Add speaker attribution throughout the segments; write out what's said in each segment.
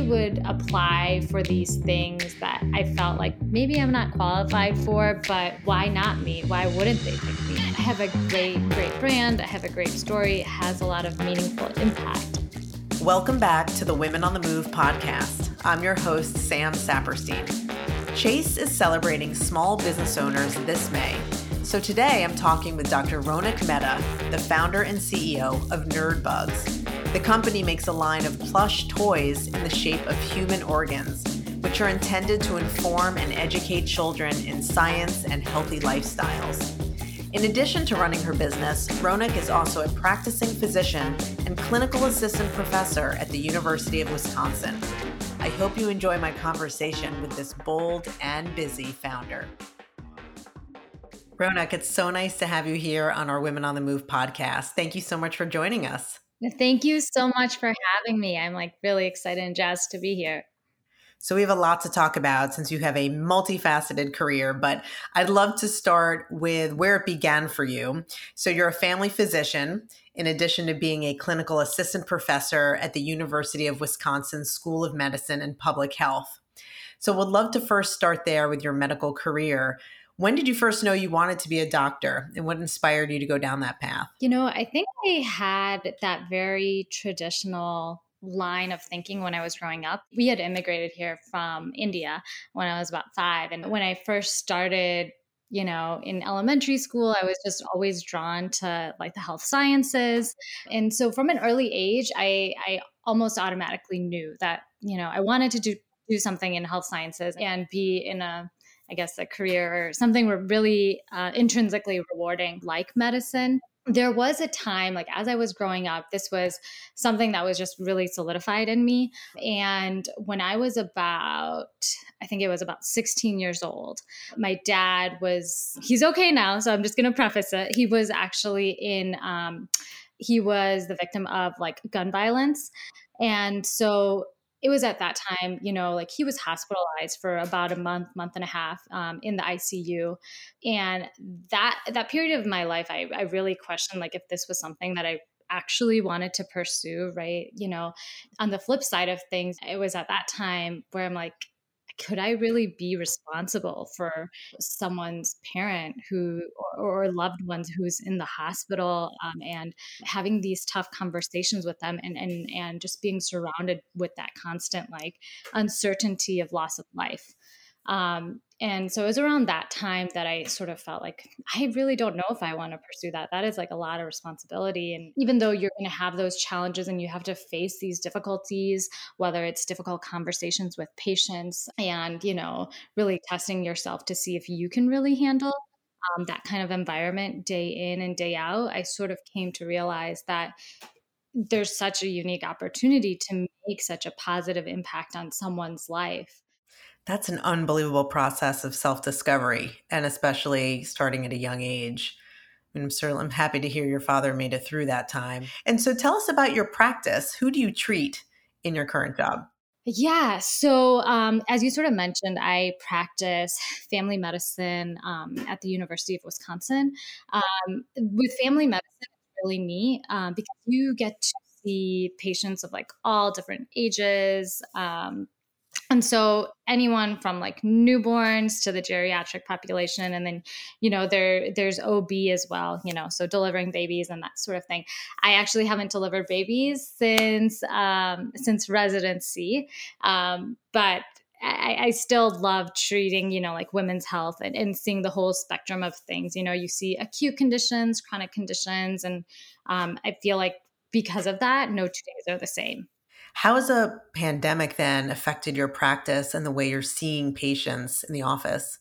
Speaker 1: Would apply for these things that I felt like maybe I'm not qualified for, but why not me? Why wouldn't they pick me? I have a great, great brand. I have a great story. It has a lot of meaningful impact.
Speaker 2: Welcome back to the Women on the Move podcast. I'm your host, Sam Saperstein. Chase is celebrating small business owners this May. So today I'm talking with Dr. Ronak Mehta, the founder and CEO of Nerdbugs. The company makes a line of plush toys in the shape of human organs, which are intended to inform and educate children in science and healthy lifestyles. In addition to running her business, Ronak is also a practicing physician and clinical assistant professor at the University of Wisconsin. I hope you enjoy my conversation with this bold and busy founder. Ronak, it's so nice to have you here on our Women on the Move podcast. Thank you so much for joining us.
Speaker 1: Thank you so much for having me. I'm like really excited and jazzed to be here.
Speaker 2: So, we have a lot to talk about since you have a multifaceted career, but I'd love to start with where it began for you. So, you're a family physician, in addition to being a clinical assistant professor at the University of Wisconsin School of Medicine and Public Health. So, we'd love to first start there with your medical career. When did you first know you wanted to be a doctor and what inspired you to go down that path?
Speaker 1: You know, I think I had that very traditional line of thinking when I was growing up. We had immigrated here from India when I was about five. And when I first started, you know, in elementary school, I was just always drawn to like the health sciences. And so from an early age, I, I almost automatically knew that, you know, I wanted to do, do something in health sciences and be in a I guess, a career or something were really uh, intrinsically rewarding like medicine. There was a time, like as I was growing up, this was something that was just really solidified in me. And when I was about, I think it was about 16 years old, my dad was, he's okay now. So I'm just going to preface it. He was actually in, um, he was the victim of like gun violence. And so it was at that time, you know, like he was hospitalized for about a month, month and a half um, in the ICU, and that that period of my life, I, I really questioned like if this was something that I actually wanted to pursue, right? You know, on the flip side of things, it was at that time where I'm like, could I really be responsible for someone's parent who or, or loved ones who's in the hospital um, and having these tough conversations with them and, and and just being surrounded with that constant like uncertainty of loss of life um, and so it was around that time that I sort of felt like I really don't know if I want to pursue that. That is like a lot of responsibility. And even though you're going to have those challenges and you have to face these difficulties, whether it's difficult conversations with patients and, you know, really testing yourself to see if you can really handle um, that kind of environment day in and day out, I sort of came to realize that there's such a unique opportunity to make such a positive impact on someone's life
Speaker 2: that's an unbelievable process of self discovery, and especially starting at a young age. I'm certainly I'm happy to hear your father made it through that time. And so tell us about your practice. Who do you treat in your current job?
Speaker 1: Yeah. So, um, as you sort of mentioned, I practice family medicine um, at the University of Wisconsin. Um, with family medicine, it's really neat um, because you get to see patients of like all different ages, um, and so anyone from like newborns to the geriatric population and then you know there there's ob as well you know so delivering babies and that sort of thing i actually haven't delivered babies since um, since residency um, but I, I, still love treating, you know, like women's health and, and, seeing the whole spectrum of things. You know, you see acute conditions, chronic conditions, and um, I feel like because of that, no two days are the same.
Speaker 2: How has a pandemic then affected your practice and the way you're seeing patients in the office?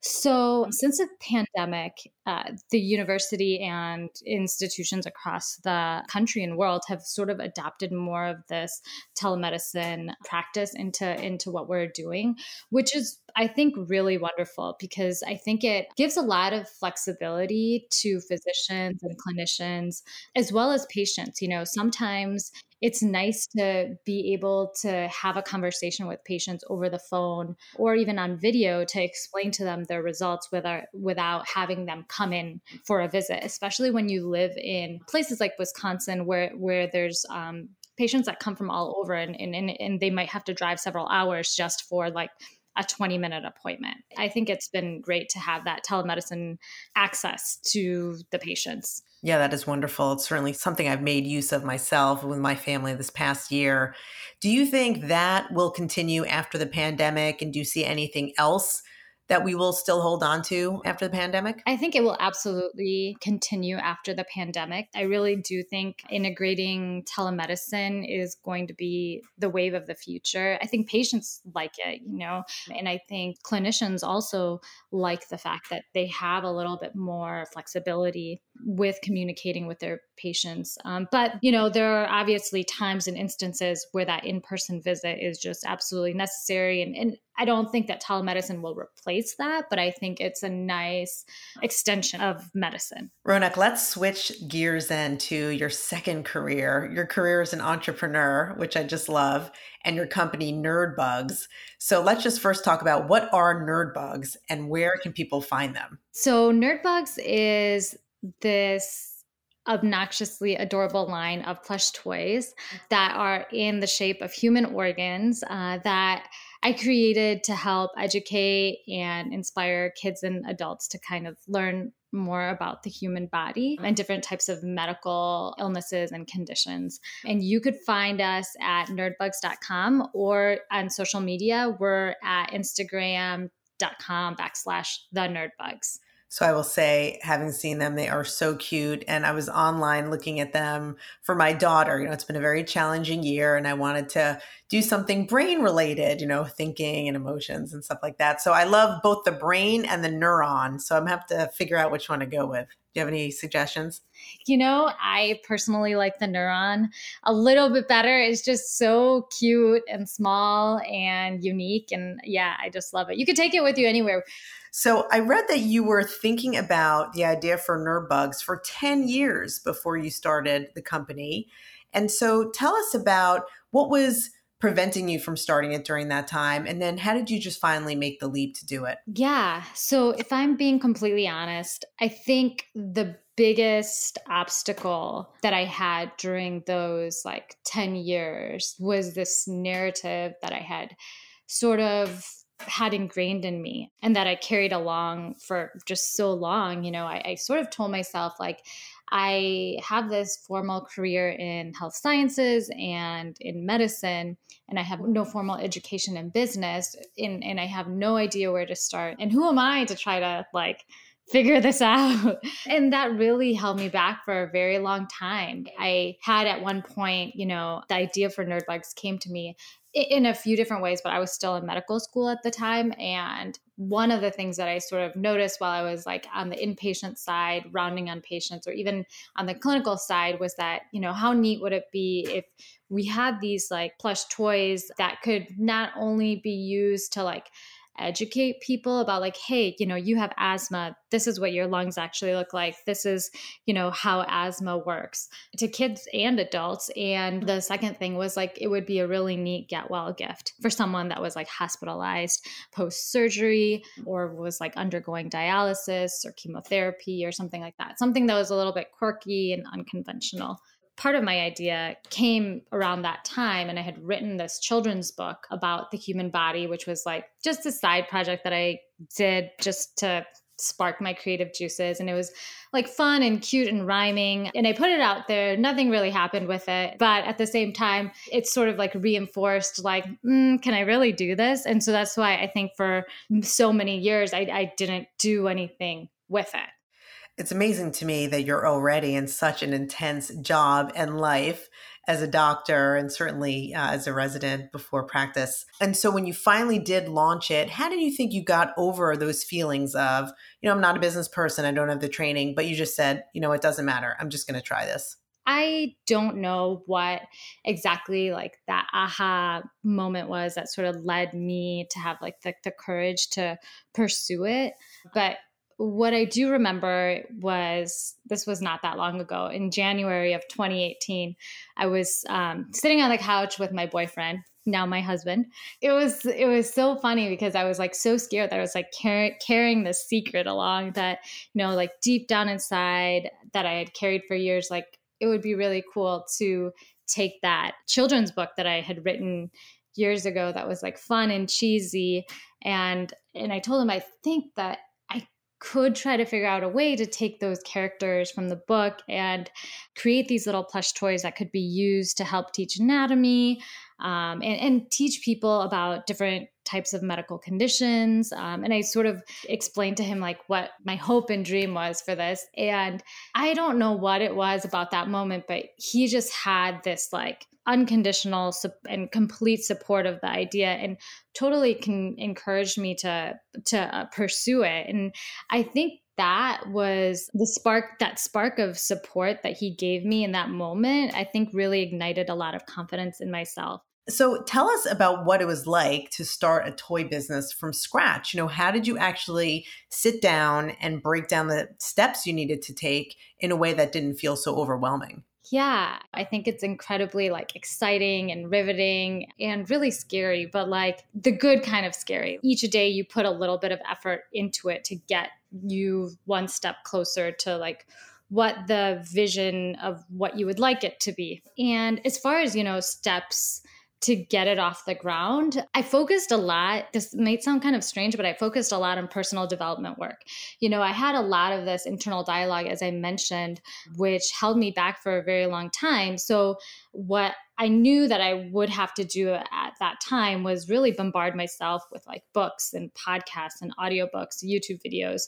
Speaker 1: So, since the pandemic, uh, the university and institutions across the country and world have sort of adopted more of this telemedicine practice into into what we're doing, which is I think really wonderful because I think it gives a lot of flexibility to physicians and clinicians as well as patients. You know, sometimes it's nice to be able to have a conversation with patients over the phone or even on video to explain to them their results without without having them come in for a visit especially when you live in places like wisconsin where where there's um, patients that come from all over and, and, and they might have to drive several hours just for like a 20 minute appointment. I think it's been great to have that telemedicine access to the patients.
Speaker 2: Yeah, that is wonderful. It's certainly something I've made use of myself with my family this past year. Do you think that will continue after the pandemic? And do you see anything else that we will still hold on to after the pandemic?
Speaker 1: I think it will absolutely continue after the pandemic. I really do think integrating telemedicine is going to be the wave of the future. I think patients like it, you know, and I think clinicians also like the fact that they have a little bit more flexibility with communicating with their patients. Um, but, you know, there are obviously times and instances where that in person visit is just absolutely necessary. And, and I don't think that telemedicine will replace that, but I think it's a nice extension of medicine.
Speaker 2: Ronak, let's switch gears then to your second career. Your career as an entrepreneur, which I just love, and your company Nerdbugs. So let's just first talk about what are Nerdbugs and where can people find them?
Speaker 1: So Nerdbugs is this obnoxiously adorable line of plush toys that are in the shape of human organs uh, that I created to help educate and inspire kids and adults to kind of learn more about the human body and different types of medical illnesses and conditions. And you could find us at nerdbugs.com or on social media. We're at instagram.com backslash the nerdbugs.
Speaker 2: So I will say, having seen them, they are so cute. And I was online looking at them for my daughter. You know, it's been a very challenging year, and I wanted to do something brain related, you know, thinking and emotions and stuff like that. So I love both the brain and the neuron. So I'm gonna have to figure out which one to go with. Do you have any suggestions?
Speaker 1: You know, I personally like the neuron a little bit better. It's just so cute and small and unique. And yeah, I just love it. You could take it with you anywhere.
Speaker 2: So I read that you were thinking about the idea for Nerdbugs for 10 years before you started the company. And so tell us about what was preventing you from starting it during that time? And then how did you just finally make the leap to do it?
Speaker 1: Yeah. So, if I'm being completely honest, I think the biggest obstacle that I had during those like 10 years was this narrative that I had sort of had ingrained in me and that I carried along for just so long. You know, I, I, sort of told myself, like, I have this formal career in health sciences and in medicine, and I have no formal education in business, and, and I have no idea where to start. And who am I to try to, like, figure this out. And that really held me back for a very long time. I had at one point, you know, the idea for Nerdbugs came to me in a few different ways, but I was still in medical school at the time. And one of the things that I sort of noticed while I was like on the inpatient side, rounding on patients, or even on the clinical side, was that, you know, how neat would it be if we had these like plush toys that could not only be used to like educate people about like hey you know you have asthma. This is what your lungs actually look like. This is you know how asthma works to kids and adults. And the second thing was like it would be a really neat get well gift for someone that was like hospitalized post surgery or was like undergoing dialysis or chemotherapy or something like that. Something that was a little bit quirky and unconventional part of my idea came around that time and i had written this children's book about the human body which was like just a side project that i did just to spark my creative juices. And it was like fun and cute and rhyming. And i put it out there. Nothing really happened with it. But at the same time it's sort of like reinforced like mm, can i really do this? And so that's why i think for so many years I, I didn't do anything with it
Speaker 2: it's amazing to me that you're already in such an intense job and life as a doctor and certainly uh, as a resident before practice. And so when you finally did launch it, how did you think you got over those feelings of, you know, I'm not a business person, I don't have the training, but you just said, you know, it doesn't matter. I'm just going to try this.
Speaker 1: I don't know what exactly like that aha moment was that sort of led me to have like the, the courage to pursue it. But what I do remember was this was not that long ago. In January of 2018, I was um, sitting on the couch with my boyfriend, now my husband. It was it was so funny because I was like so scared that I was like car- carrying this secret along that you know like deep down inside that I had carried for years. Like it would be really cool to take that children's book that I had written years ago that was like fun and cheesy and and I told him I think that could try to figure out a way to take those characters from the book and create these little plush toys that could be used to help teach anatomy um, and, and, teach people about different types of medical conditions. Um, and I sort of explained to him like what my hope and dream was for this. And I don't know what it was about that moment, but he just had this like unconditional and complete support of the idea and totally can encourage me to to uh, pursue it and i think that was the spark that spark of support that he gave me in that moment i think really ignited a lot of confidence in myself
Speaker 2: so tell us about what it was like to start a toy business from scratch. You know, how did you actually sit down and break down the steps you needed to take in a way that didn't feel so overwhelming?
Speaker 1: Yeah, I think it's incredibly like exciting and riveting and really scary, but like the good kind of scary. Each day you put a little bit of effort into it to get you one step closer to like what the vision of what you would like it to be. And as far as, you know, steps to get it off the ground. I focused a lot, this might sound kind of strange, but I focused a lot on personal development work. You know, I had a lot of this internal dialogue, as I mentioned, which held me back for a very long time. So, what I knew that I would have to do at that time was really bombard myself with like books and podcasts and audiobooks, YouTube videos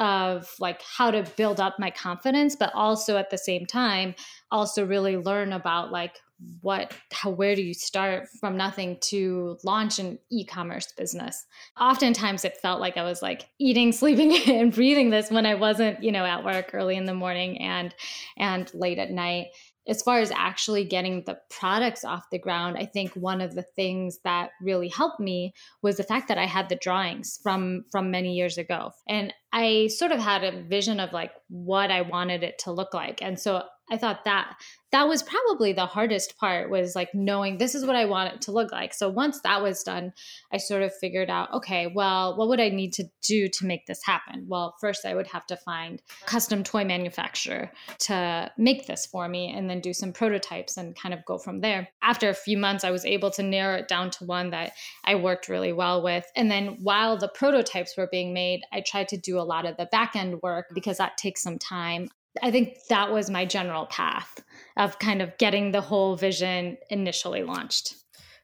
Speaker 1: of like how to build up my confidence, but also at the same time, also really learn about like what how where do you start from nothing to launch an e-commerce business oftentimes it felt like i was like eating sleeping and breathing this when i wasn't you know at work early in the morning and and late at night as far as actually getting the products off the ground, I think one of the things that really helped me was the fact that I had the drawings from from many years ago. And I sort of had a vision of like what I wanted it to look like. And so I thought that that was probably the hardest part was like knowing this is what I want it to look like. So once that was done, I sort of figured out, okay, well, what would I need to do to make this happen? Well, first I would have to find custom toy manufacturer to make this for me and then do some prototypes and kind of go from there. After a few months, I was able to narrow it down to one that I worked really well with. And then while the prototypes were being made, I tried to do a lot of the back end work because that takes some time. I think that was my general path of kind of getting the whole vision initially launched.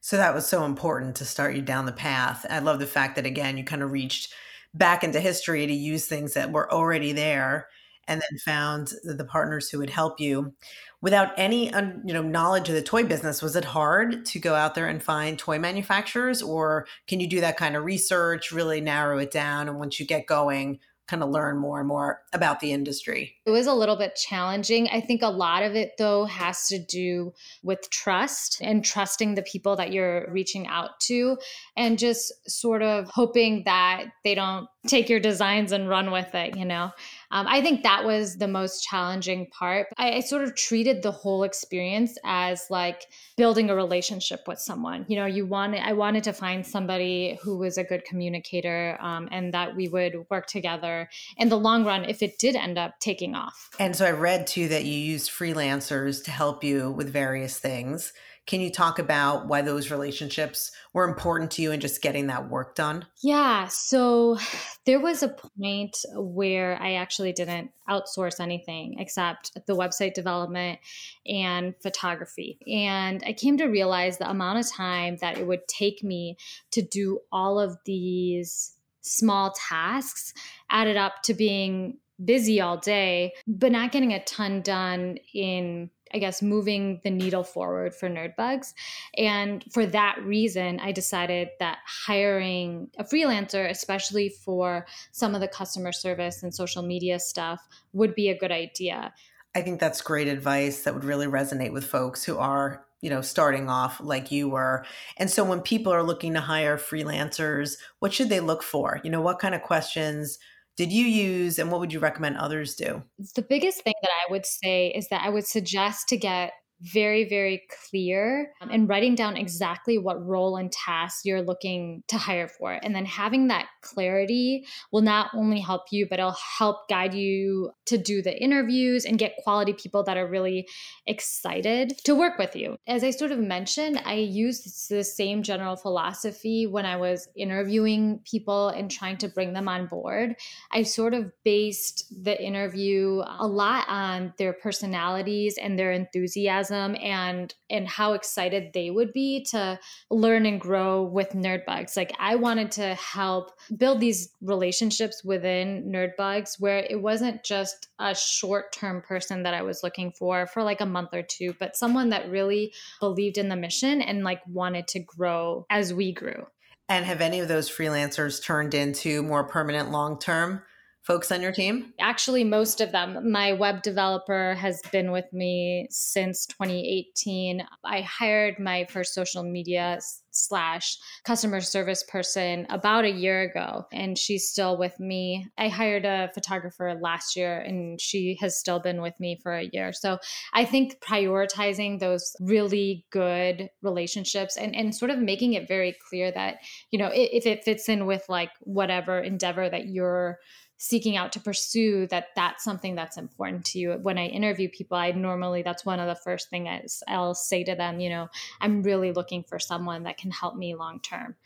Speaker 2: So that was so important to start you down the path. I love the fact that again you kind of reached back into history to use things that were already there and then found the partners who would help you without any you know knowledge of the toy business was it hard to go out there and find toy manufacturers or can you do that kind of research really narrow it down and once you get going kind of learn more and more about the industry?
Speaker 1: It was a little bit challenging. I think a lot of it, though, has to do with trust and trusting the people that you're reaching out to and just sort of hoping that they don't take your designs and run with it, you know? Um, I think that was the most challenging part. I, I, sort of treated the whole experience as like building a relationship with someone. You know, you wanted, I wanted to find somebody who was a good communicator um, and that we would work together in the long run if it did end up taking off.
Speaker 2: And so I read too that you used freelancers to help you with various things. Can you talk about why those relationships were important to you and just getting that work done?
Speaker 1: Yeah. So there was a point where I actually didn't outsource anything except the website development and photography. And I came to realize the amount of time that it would take me to do all of these small tasks added up to being busy all day, but not getting a ton done in I guess, moving the needle forward for Nerdbugs. And for that reason, I decided that hiring a freelancer, especially for some of the customer service and social media stuff, would be a good idea.
Speaker 2: I think that's great advice that would really resonate with folks who are you know starting off like you were and so when people are looking to hire freelancers what should they look for you know what kind of questions did you use and what would you recommend others do?
Speaker 1: The biggest thing that I would say is that I would suggest to get very, very clear and writing down exactly what role and task you're looking to hire for. And then having that clarity will not only help you, but it'll help guide you to do the interviews and get quality people that are really excited to work with you. As I sort of mentioned, I used the same general philosophy when I was interviewing people and trying to bring them on board. I sort of based the interview a lot on their personalities and their enthusiasm enthusiasm and and how excited they would be to learn and grow with nerdbugs. Like i wanted to help build these relationships within nerdbugs where it wasn't just a short-term person that i was looking for for like a month or two but someone that really believed in the mission and like wanted to grow as we grew.
Speaker 2: And have any of those freelancers turned into more permanent long-term folks on your team?
Speaker 1: Actually, most of them. My web developer has been with me since 2018. I hired my first social media slash customer service person about a year ago, and she's still with me. I hired a photographer last year, and she has still been with me for a year. So I think prioritizing those really good relationships and, and sort of making it very clear that, you know, if it fits in with like whatever endeavor that you're seeking out to pursue that that's something that's important to you. When i interview people i normally that's one of the first things i'll say to them you know i'm really looking for someone that can help me long term.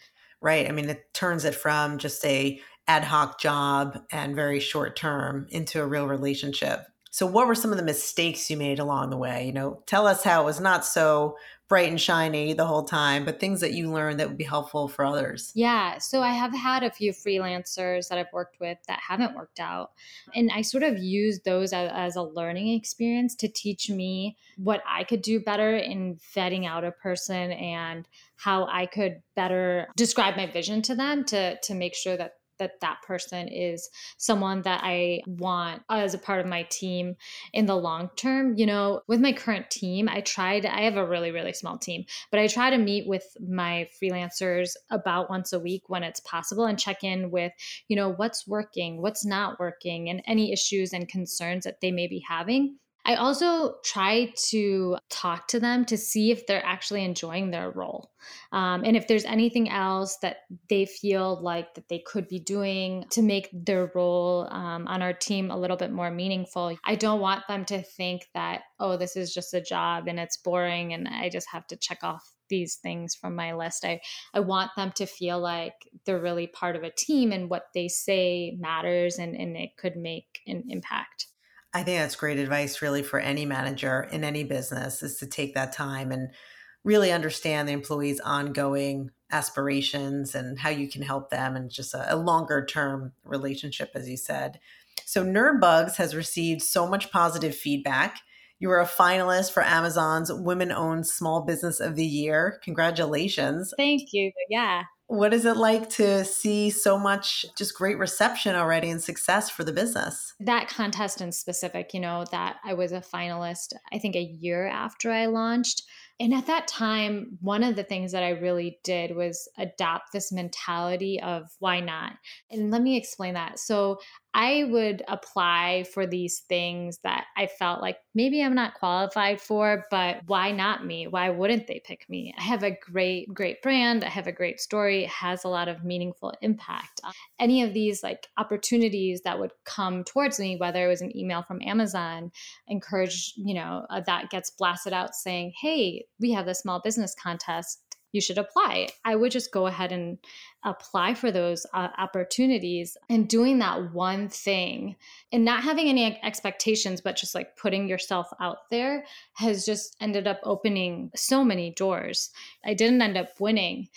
Speaker 2: Right i mean it turns it from just a ad hoc job and very short term into a real relationship. So what were some of the mistakes you made along the way? You know tell us how it was not so bright and shiny the whole time, but things that you learn that would be helpful for others.
Speaker 1: Yeah. So I have had a few freelancers that I've worked with that haven't worked out. And I sort of used those as, as a learning experience to teach me what I could do better in vetting out a person and how I could better describe my vision to them to, to make sure that that that person is someone that I want as a part of my team in the long term. You know, with my current team, I tried, I have a really, really small team, but I try to meet with my freelancers about once a week when it's possible and check in with, you know, what's working, what's not working, and any issues and concerns that they may be having I also try to talk to them to see if they're actually enjoying their role. Um, and if there's anything else that they feel like that they could be doing to make their role um, on our team a little bit more meaningful. I don't want them to think that, oh, this is just a job and it's boring and I just have to check off these things from my list. I, I want them to feel like they're really part of a team and what they say matters and, and it could make an impact.
Speaker 2: I think that's great advice, really, for any manager in any business is to take that time and really understand the employee's ongoing aspirations and how you can help them and just a, a longer term relationship, as you said. So, Nerdbugs has received so much positive feedback. You were a finalist for Amazon's Women Owned Small Business of the Year. Congratulations.
Speaker 1: Thank you. Yeah.
Speaker 2: What is it like to see so much just great reception already and success for the business?
Speaker 1: That contest in specific, you know, that I was a finalist, I think a year after I launched. And at that time, one of the things that I really did was adopt this mentality of why not? And let me explain that. So I would apply for these things that I felt like maybe I'm not qualified for, but why not me? Why wouldn't they pick me? I have a great, great brand. I have a great story. It has a lot of meaningful impact. Any of these like opportunities that would come towards me, whether it was an email from Amazon, encourage, you know, uh, that gets blasted out saying, hey, we have a small business contest you should apply. I would just go ahead and apply for those uh, opportunities and doing that one thing and not having any expectations, but just like putting yourself out there has just ended up opening so many doors. I didn't end up winning,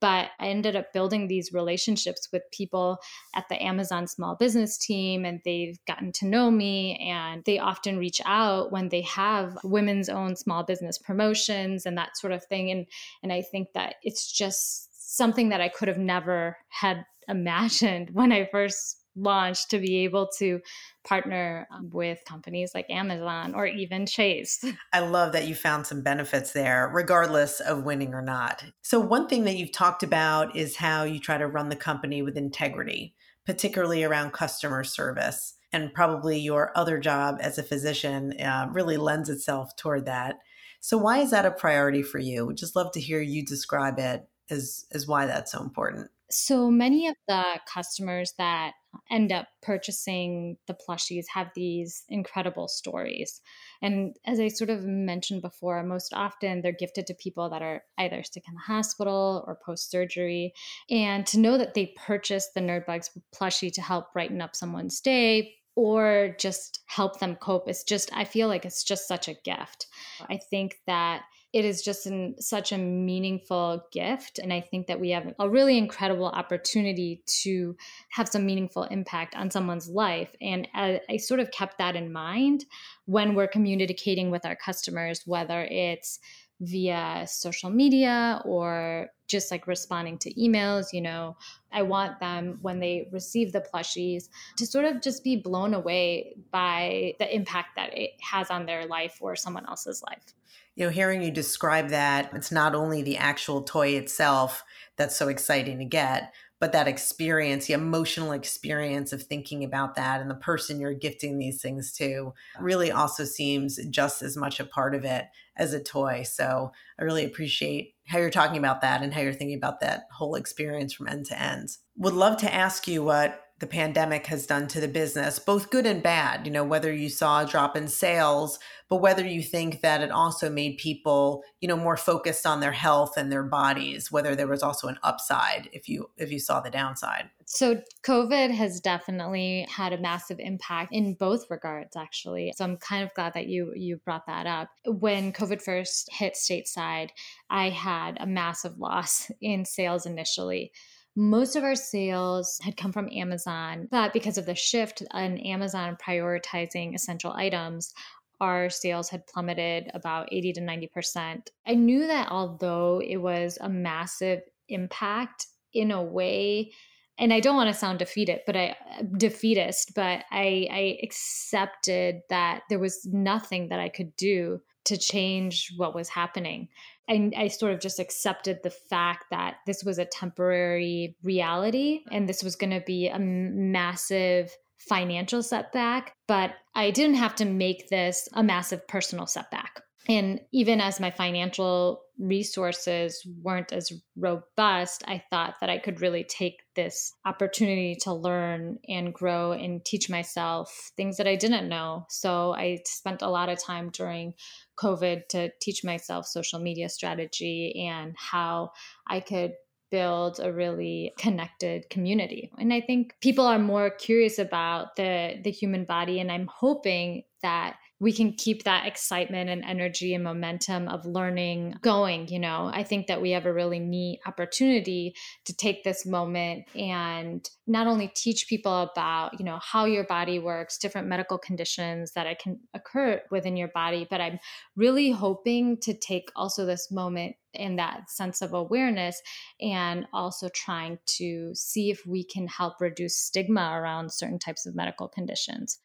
Speaker 1: but I ended up building these relationships with people at the Amazon small business team, and they've gotten to know me. And they often reach out when they have women's own small business promotions and that sort of thing. And, and I think that it's just something that I could have never had imagined when I first launched to be able to partner um, with companies like Amazon or even Chase.
Speaker 2: I love that you found some benefits there, regardless of winning or not. So, one thing that you've talked about is how you try to run the company with integrity. particularly around customer service. And probably your other job as a physician uh, really lends itself toward that. So, why is that a priority for you? We'd just love to hear you describe it as, as why that's so important.
Speaker 1: So many of the customers that end up purchasing the plushies have these incredible stories. And as I sort of mentioned before, most often they're gifted to people that are either sick in the hospital or post surgery. And to know that they purchased the Nerdbugs plushie to help brighten up someone's day, or just help them cope. It's just, I feel like it's just such a gift. I think that it is just an, such a meaningful gift. And I think that we have a really incredible opportunity to have some meaningful impact on someone's life. And I, I sort of kept that in mind when we're communicating with our customers, whether it's via social media or just like responding to emails. You know, I want them when they receive the plushies to sort of just be blown away by the impact that it has on their life or someone else's life
Speaker 2: you know, hearing you describe that, it's not only the actual toy itself that's so exciting to get, but that experience, the emotional experience of thinking about that and the person you're gifting these things to really also seems just as much a part of it as a toy. So I really appreciate how you're talking about that and how you're thinking about that whole experience from end to end. Would love to ask you what the pandemic has done to the business, both good and bad. You know, whether you saw a drop in sales, but whether you think that it also made people, you know, more focused on their health and their bodies, whether there was also an upside if you if you saw the downside.
Speaker 1: So COVID has definitely had a massive impact in both regards actually. So I'm kind of glad that you you brought that up. When COVID first hit stateside, I had a massive loss in sales initially most of our sales had come from Amazon, but because of the shift on Amazon prioritizing essential items, our sales had plummeted about 80 to 90%. I knew that although it was a massive impact in a way, and I don't want to sound defeated, but I defeatist, but I, I accepted that there was nothing that I could do to change what was happening. I, I sort of just accepted the fact that this was a temporary reality and this was going to be a massive financial setback, but I didn't have to make this a massive personal setback. And even as my financial resources weren't as robust, I thought that I could really take this opportunity to learn and grow and teach myself things that I didn't know. So I spent a lot of time during COVID to teach myself social media strategy and how I could build a really connected community. And I think people are more curious about the the human body and I'm hoping that we can keep that excitement and energy and momentum of learning going you know? I think that we have a really neat opportunity to take this moment and not only teach people about you know how your body works different medical conditions that can occur within your body but i'm really hoping to take also this moment in that sense of awareness and also trying to see if we can help reduce stigma around certain types of medical conditions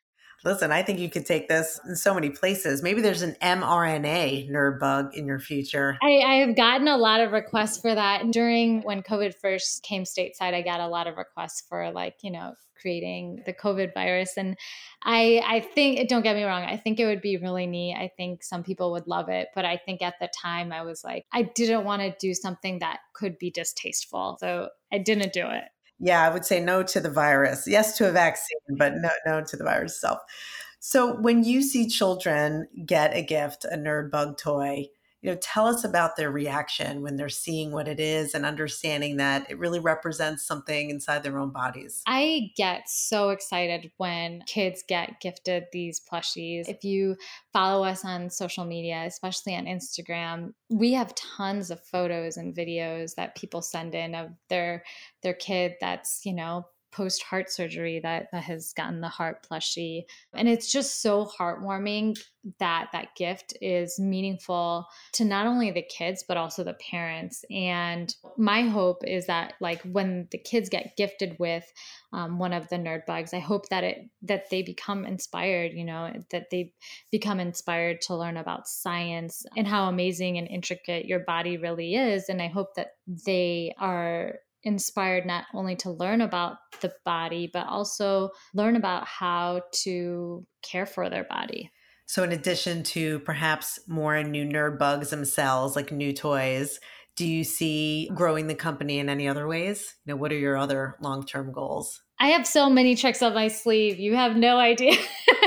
Speaker 2: Listen, I think you could take this in so many places. Maybe there's an mRNA nerd bug in your future.
Speaker 1: I, I, have gotten a lot of requests for that. During when COVID first came stateside, I got a lot of requests for like, you know, creating the COVID virus. And I I think don't get me wrong, I think it would be really neat. I think some people would love it. But I think at the time I was like, I didn't want to do something that could be distasteful. So I didn't do it.
Speaker 2: Yeah, I would say no to the virus. Yes to a mm-hmm. vaccine, but no, no to the virus itself. So when you see children get a gift, a nerd bug toy, you know tell us about their reaction when they're seeing what it is and understanding that it really represents something inside their own bodies.
Speaker 1: I get so excited when kids get gifted these plushies. If you follow us on social media especially on instagram we have tons of photos and videos that people send in of their their kid that's you know post heart surgery that, that has gotten the heart plushie. And it's just so heartwarming that that gift is meaningful to not only the kids, but also the parents. And my hope is that like when the kids get gifted with um, one of the nerd bugs, I hope that it that they become inspired, you know, that they become inspired to learn about science and how amazing and intricate your body really is. And I hope that they are inspired not only to learn about the body, but also learn about how to care for their body.
Speaker 2: So, in addition to perhaps more new nerd bugs themselves, like new toys, do you see growing the company in any other ways? You know, what are your other long term goals?
Speaker 1: I have so many tricks up my sleeve. You have no idea.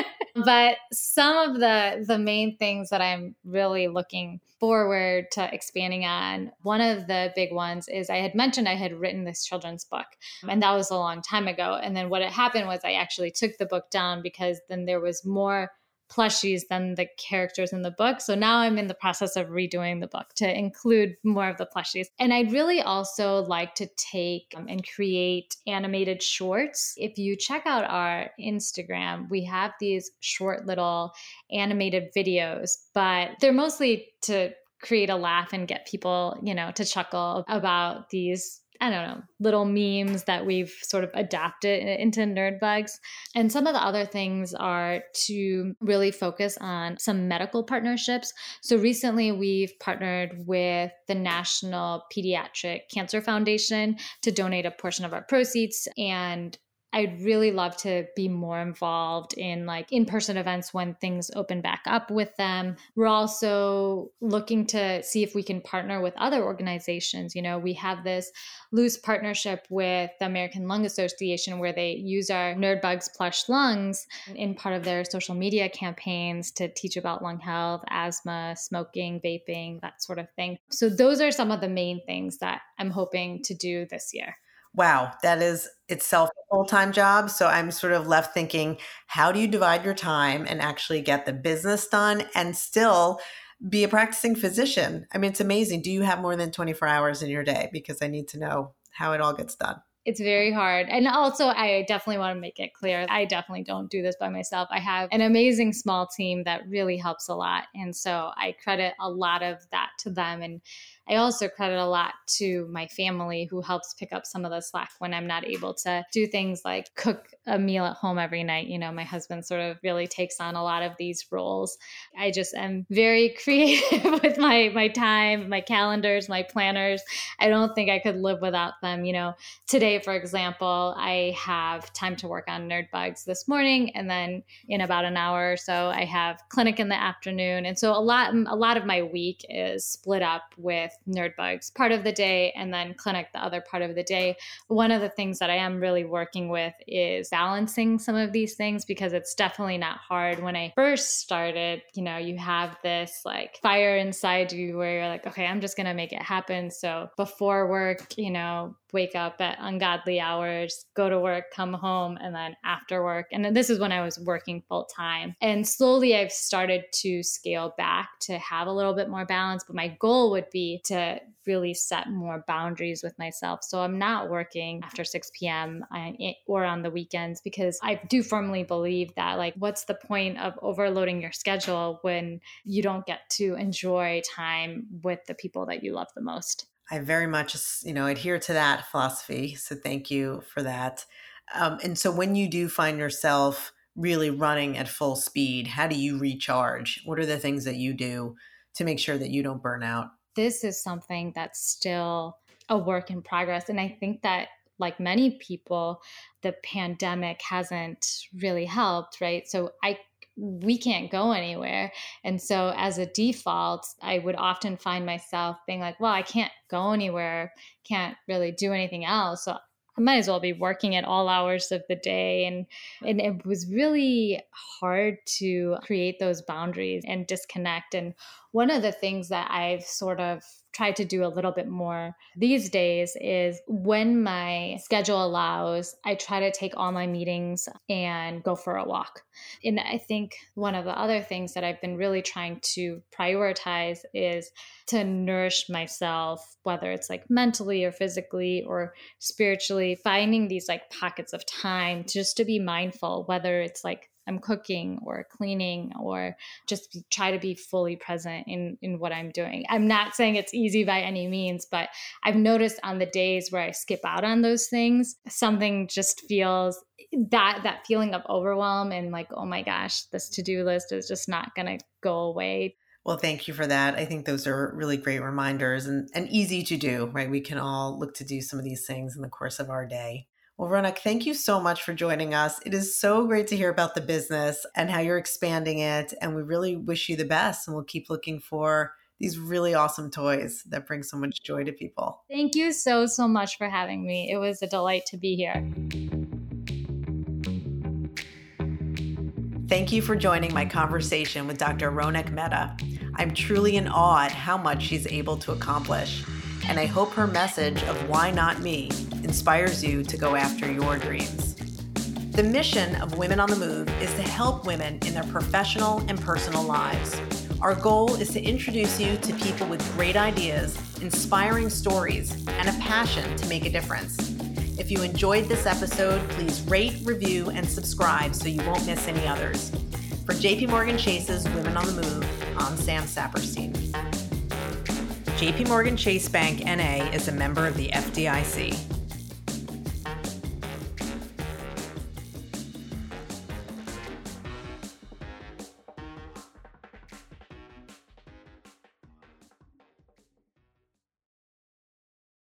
Speaker 1: but some of the the main things that I'm really looking forward to expanding on, one of the big ones is I had mentioned I had written this children's book, and that was a long time ago. And then what had happened was I actually took the book down because then there was more plushies than the characters in the book. So now I'm in the process of redoing the book to include more of the plushies. And I'd really also like to take um, and create animated shorts. If you check out our Instagram, we have these short little animated videos, but they're mostly to create a laugh and get people, you know, to chuckle about these I don't know, little memes that we've sort of adapted into nerd bugs. And some of the other things are to really focus on some medical partnerships. So recently we've partnered with the National Pediatric Cancer Foundation to donate a portion of our proceeds and I'd really love to be more involved in like in person events when things open back up with them. We're also looking to see if we can partner with other organizations. You know, we have this loose partnership with the American Lung Association where they use our Nerdbugs plush lungs in part of their social media campaigns to teach about lung health, asthma, smoking, vaping, that sort of thing. So, those are some of the main things that I'm hoping to do this year
Speaker 2: wow, that is itself a full time job. So I'm sort of left thinking, how do you divide your time and actually get the business done and still be a practicing physician? I mean, it's amazing. Do you have more than 24 hours in your day? Because I need to know how it all gets done.
Speaker 1: It's very hard. And also, I definitely want to make it clear I definitely don't do this by myself. I have an amazing small team that really helps a lot. And so I credit a lot of that to them. And I also credit a lot to my family who helps pick up some of the slack when I'm not able to do things like cook a meal at home every night. You know, my husband sort of really takes on a lot of these roles. I just am very creative with my my time, my calendars, my planners. I don't think I could live without them. You know, today, for example, I have time to work on nerd bugs this morning, and then in about an hour or so, I have clinic in the afternoon. And so a lot a lot of my week is split up with nerd bugs part of the day and then clinic the other part of the day. One of the things that I am really working with is balancing some of these things because it's definitely not hard. When I first started, you know, you have this like fire inside you where you're like, okay, I'm just going to make it happen. So before work, you know, wake up at ungodly hours, go to work, come home, and then after work. And this is when I was working full time. And slowly I've started to scale back to have a little bit more balance. But my goal would be to really set more boundaries with myself. So I'm not working after 6 p.m. or on the weekends because I do firmly believe that, like, what's the point of overloading your schedule when you don't get to enjoy time with the people that you love the most?
Speaker 2: I very much, you know, adhere to that philosophy. So thank you for that. Um, and so when you do find yourself really running at full speed, how do you recharge? What are the things that you do to make sure that you don't burn out?
Speaker 1: This is something that's still a work in progress. And I think that like many people, the pandemic hasn't really helped, right? So I we can't go anywhere. And so, as a default, I would often find myself being like, well, I can't go anywhere, can't really do anything else. So, I might as well be working at all hours of the day. And, and it was really hard to create those boundaries and disconnect. And one of the things that I've sort of tried to do a little bit more these days is when my schedule allows, I try to take online meetings and go for a walk. And I think one of the other things that I've been really trying to prioritize is to nourish myself, whether it's like mentally or physically or spiritually, finding these like pockets of time just to be mindful, whether it's like I'm cooking or cleaning or just try to be fully present in in what I'm doing. I'm not saying it's easy by any means, but I've noticed on the days where I skip out on those things, something just feels that that feeling of overwhelm and like oh my gosh, this to-do list is just not going to go away.
Speaker 2: Well, thank you for that. I think those are really great reminders and, and easy to do, right? We can all look to do some of these things in the course of our day. Well, Ronak, thank you so much for joining us. It is so great to hear about the business and how you're expanding it. And we really wish you the best. And we'll keep looking for these really awesome toys that bring so much joy to people.
Speaker 1: Thank you so, so much for having me. It was a delight to be here.
Speaker 2: Thank you for joining my conversation with Dr. Ronak Mehta. I'm truly in awe at how much she's able to accomplish, and I hope her message of why not me inspires you to go after your dreams. The mission of Women on the Move is to help women in their professional and personal lives. Our goal is to introduce you to people with great ideas, inspiring stories, and a passion to make a difference. If you enjoyed this episode, please rate, review, and subscribe so you won't miss any others. For JP Morgan Chase's Women on the Move, I'm Sam Saperstein. JP Morgan Chase Bank NA is a member of the FDIC.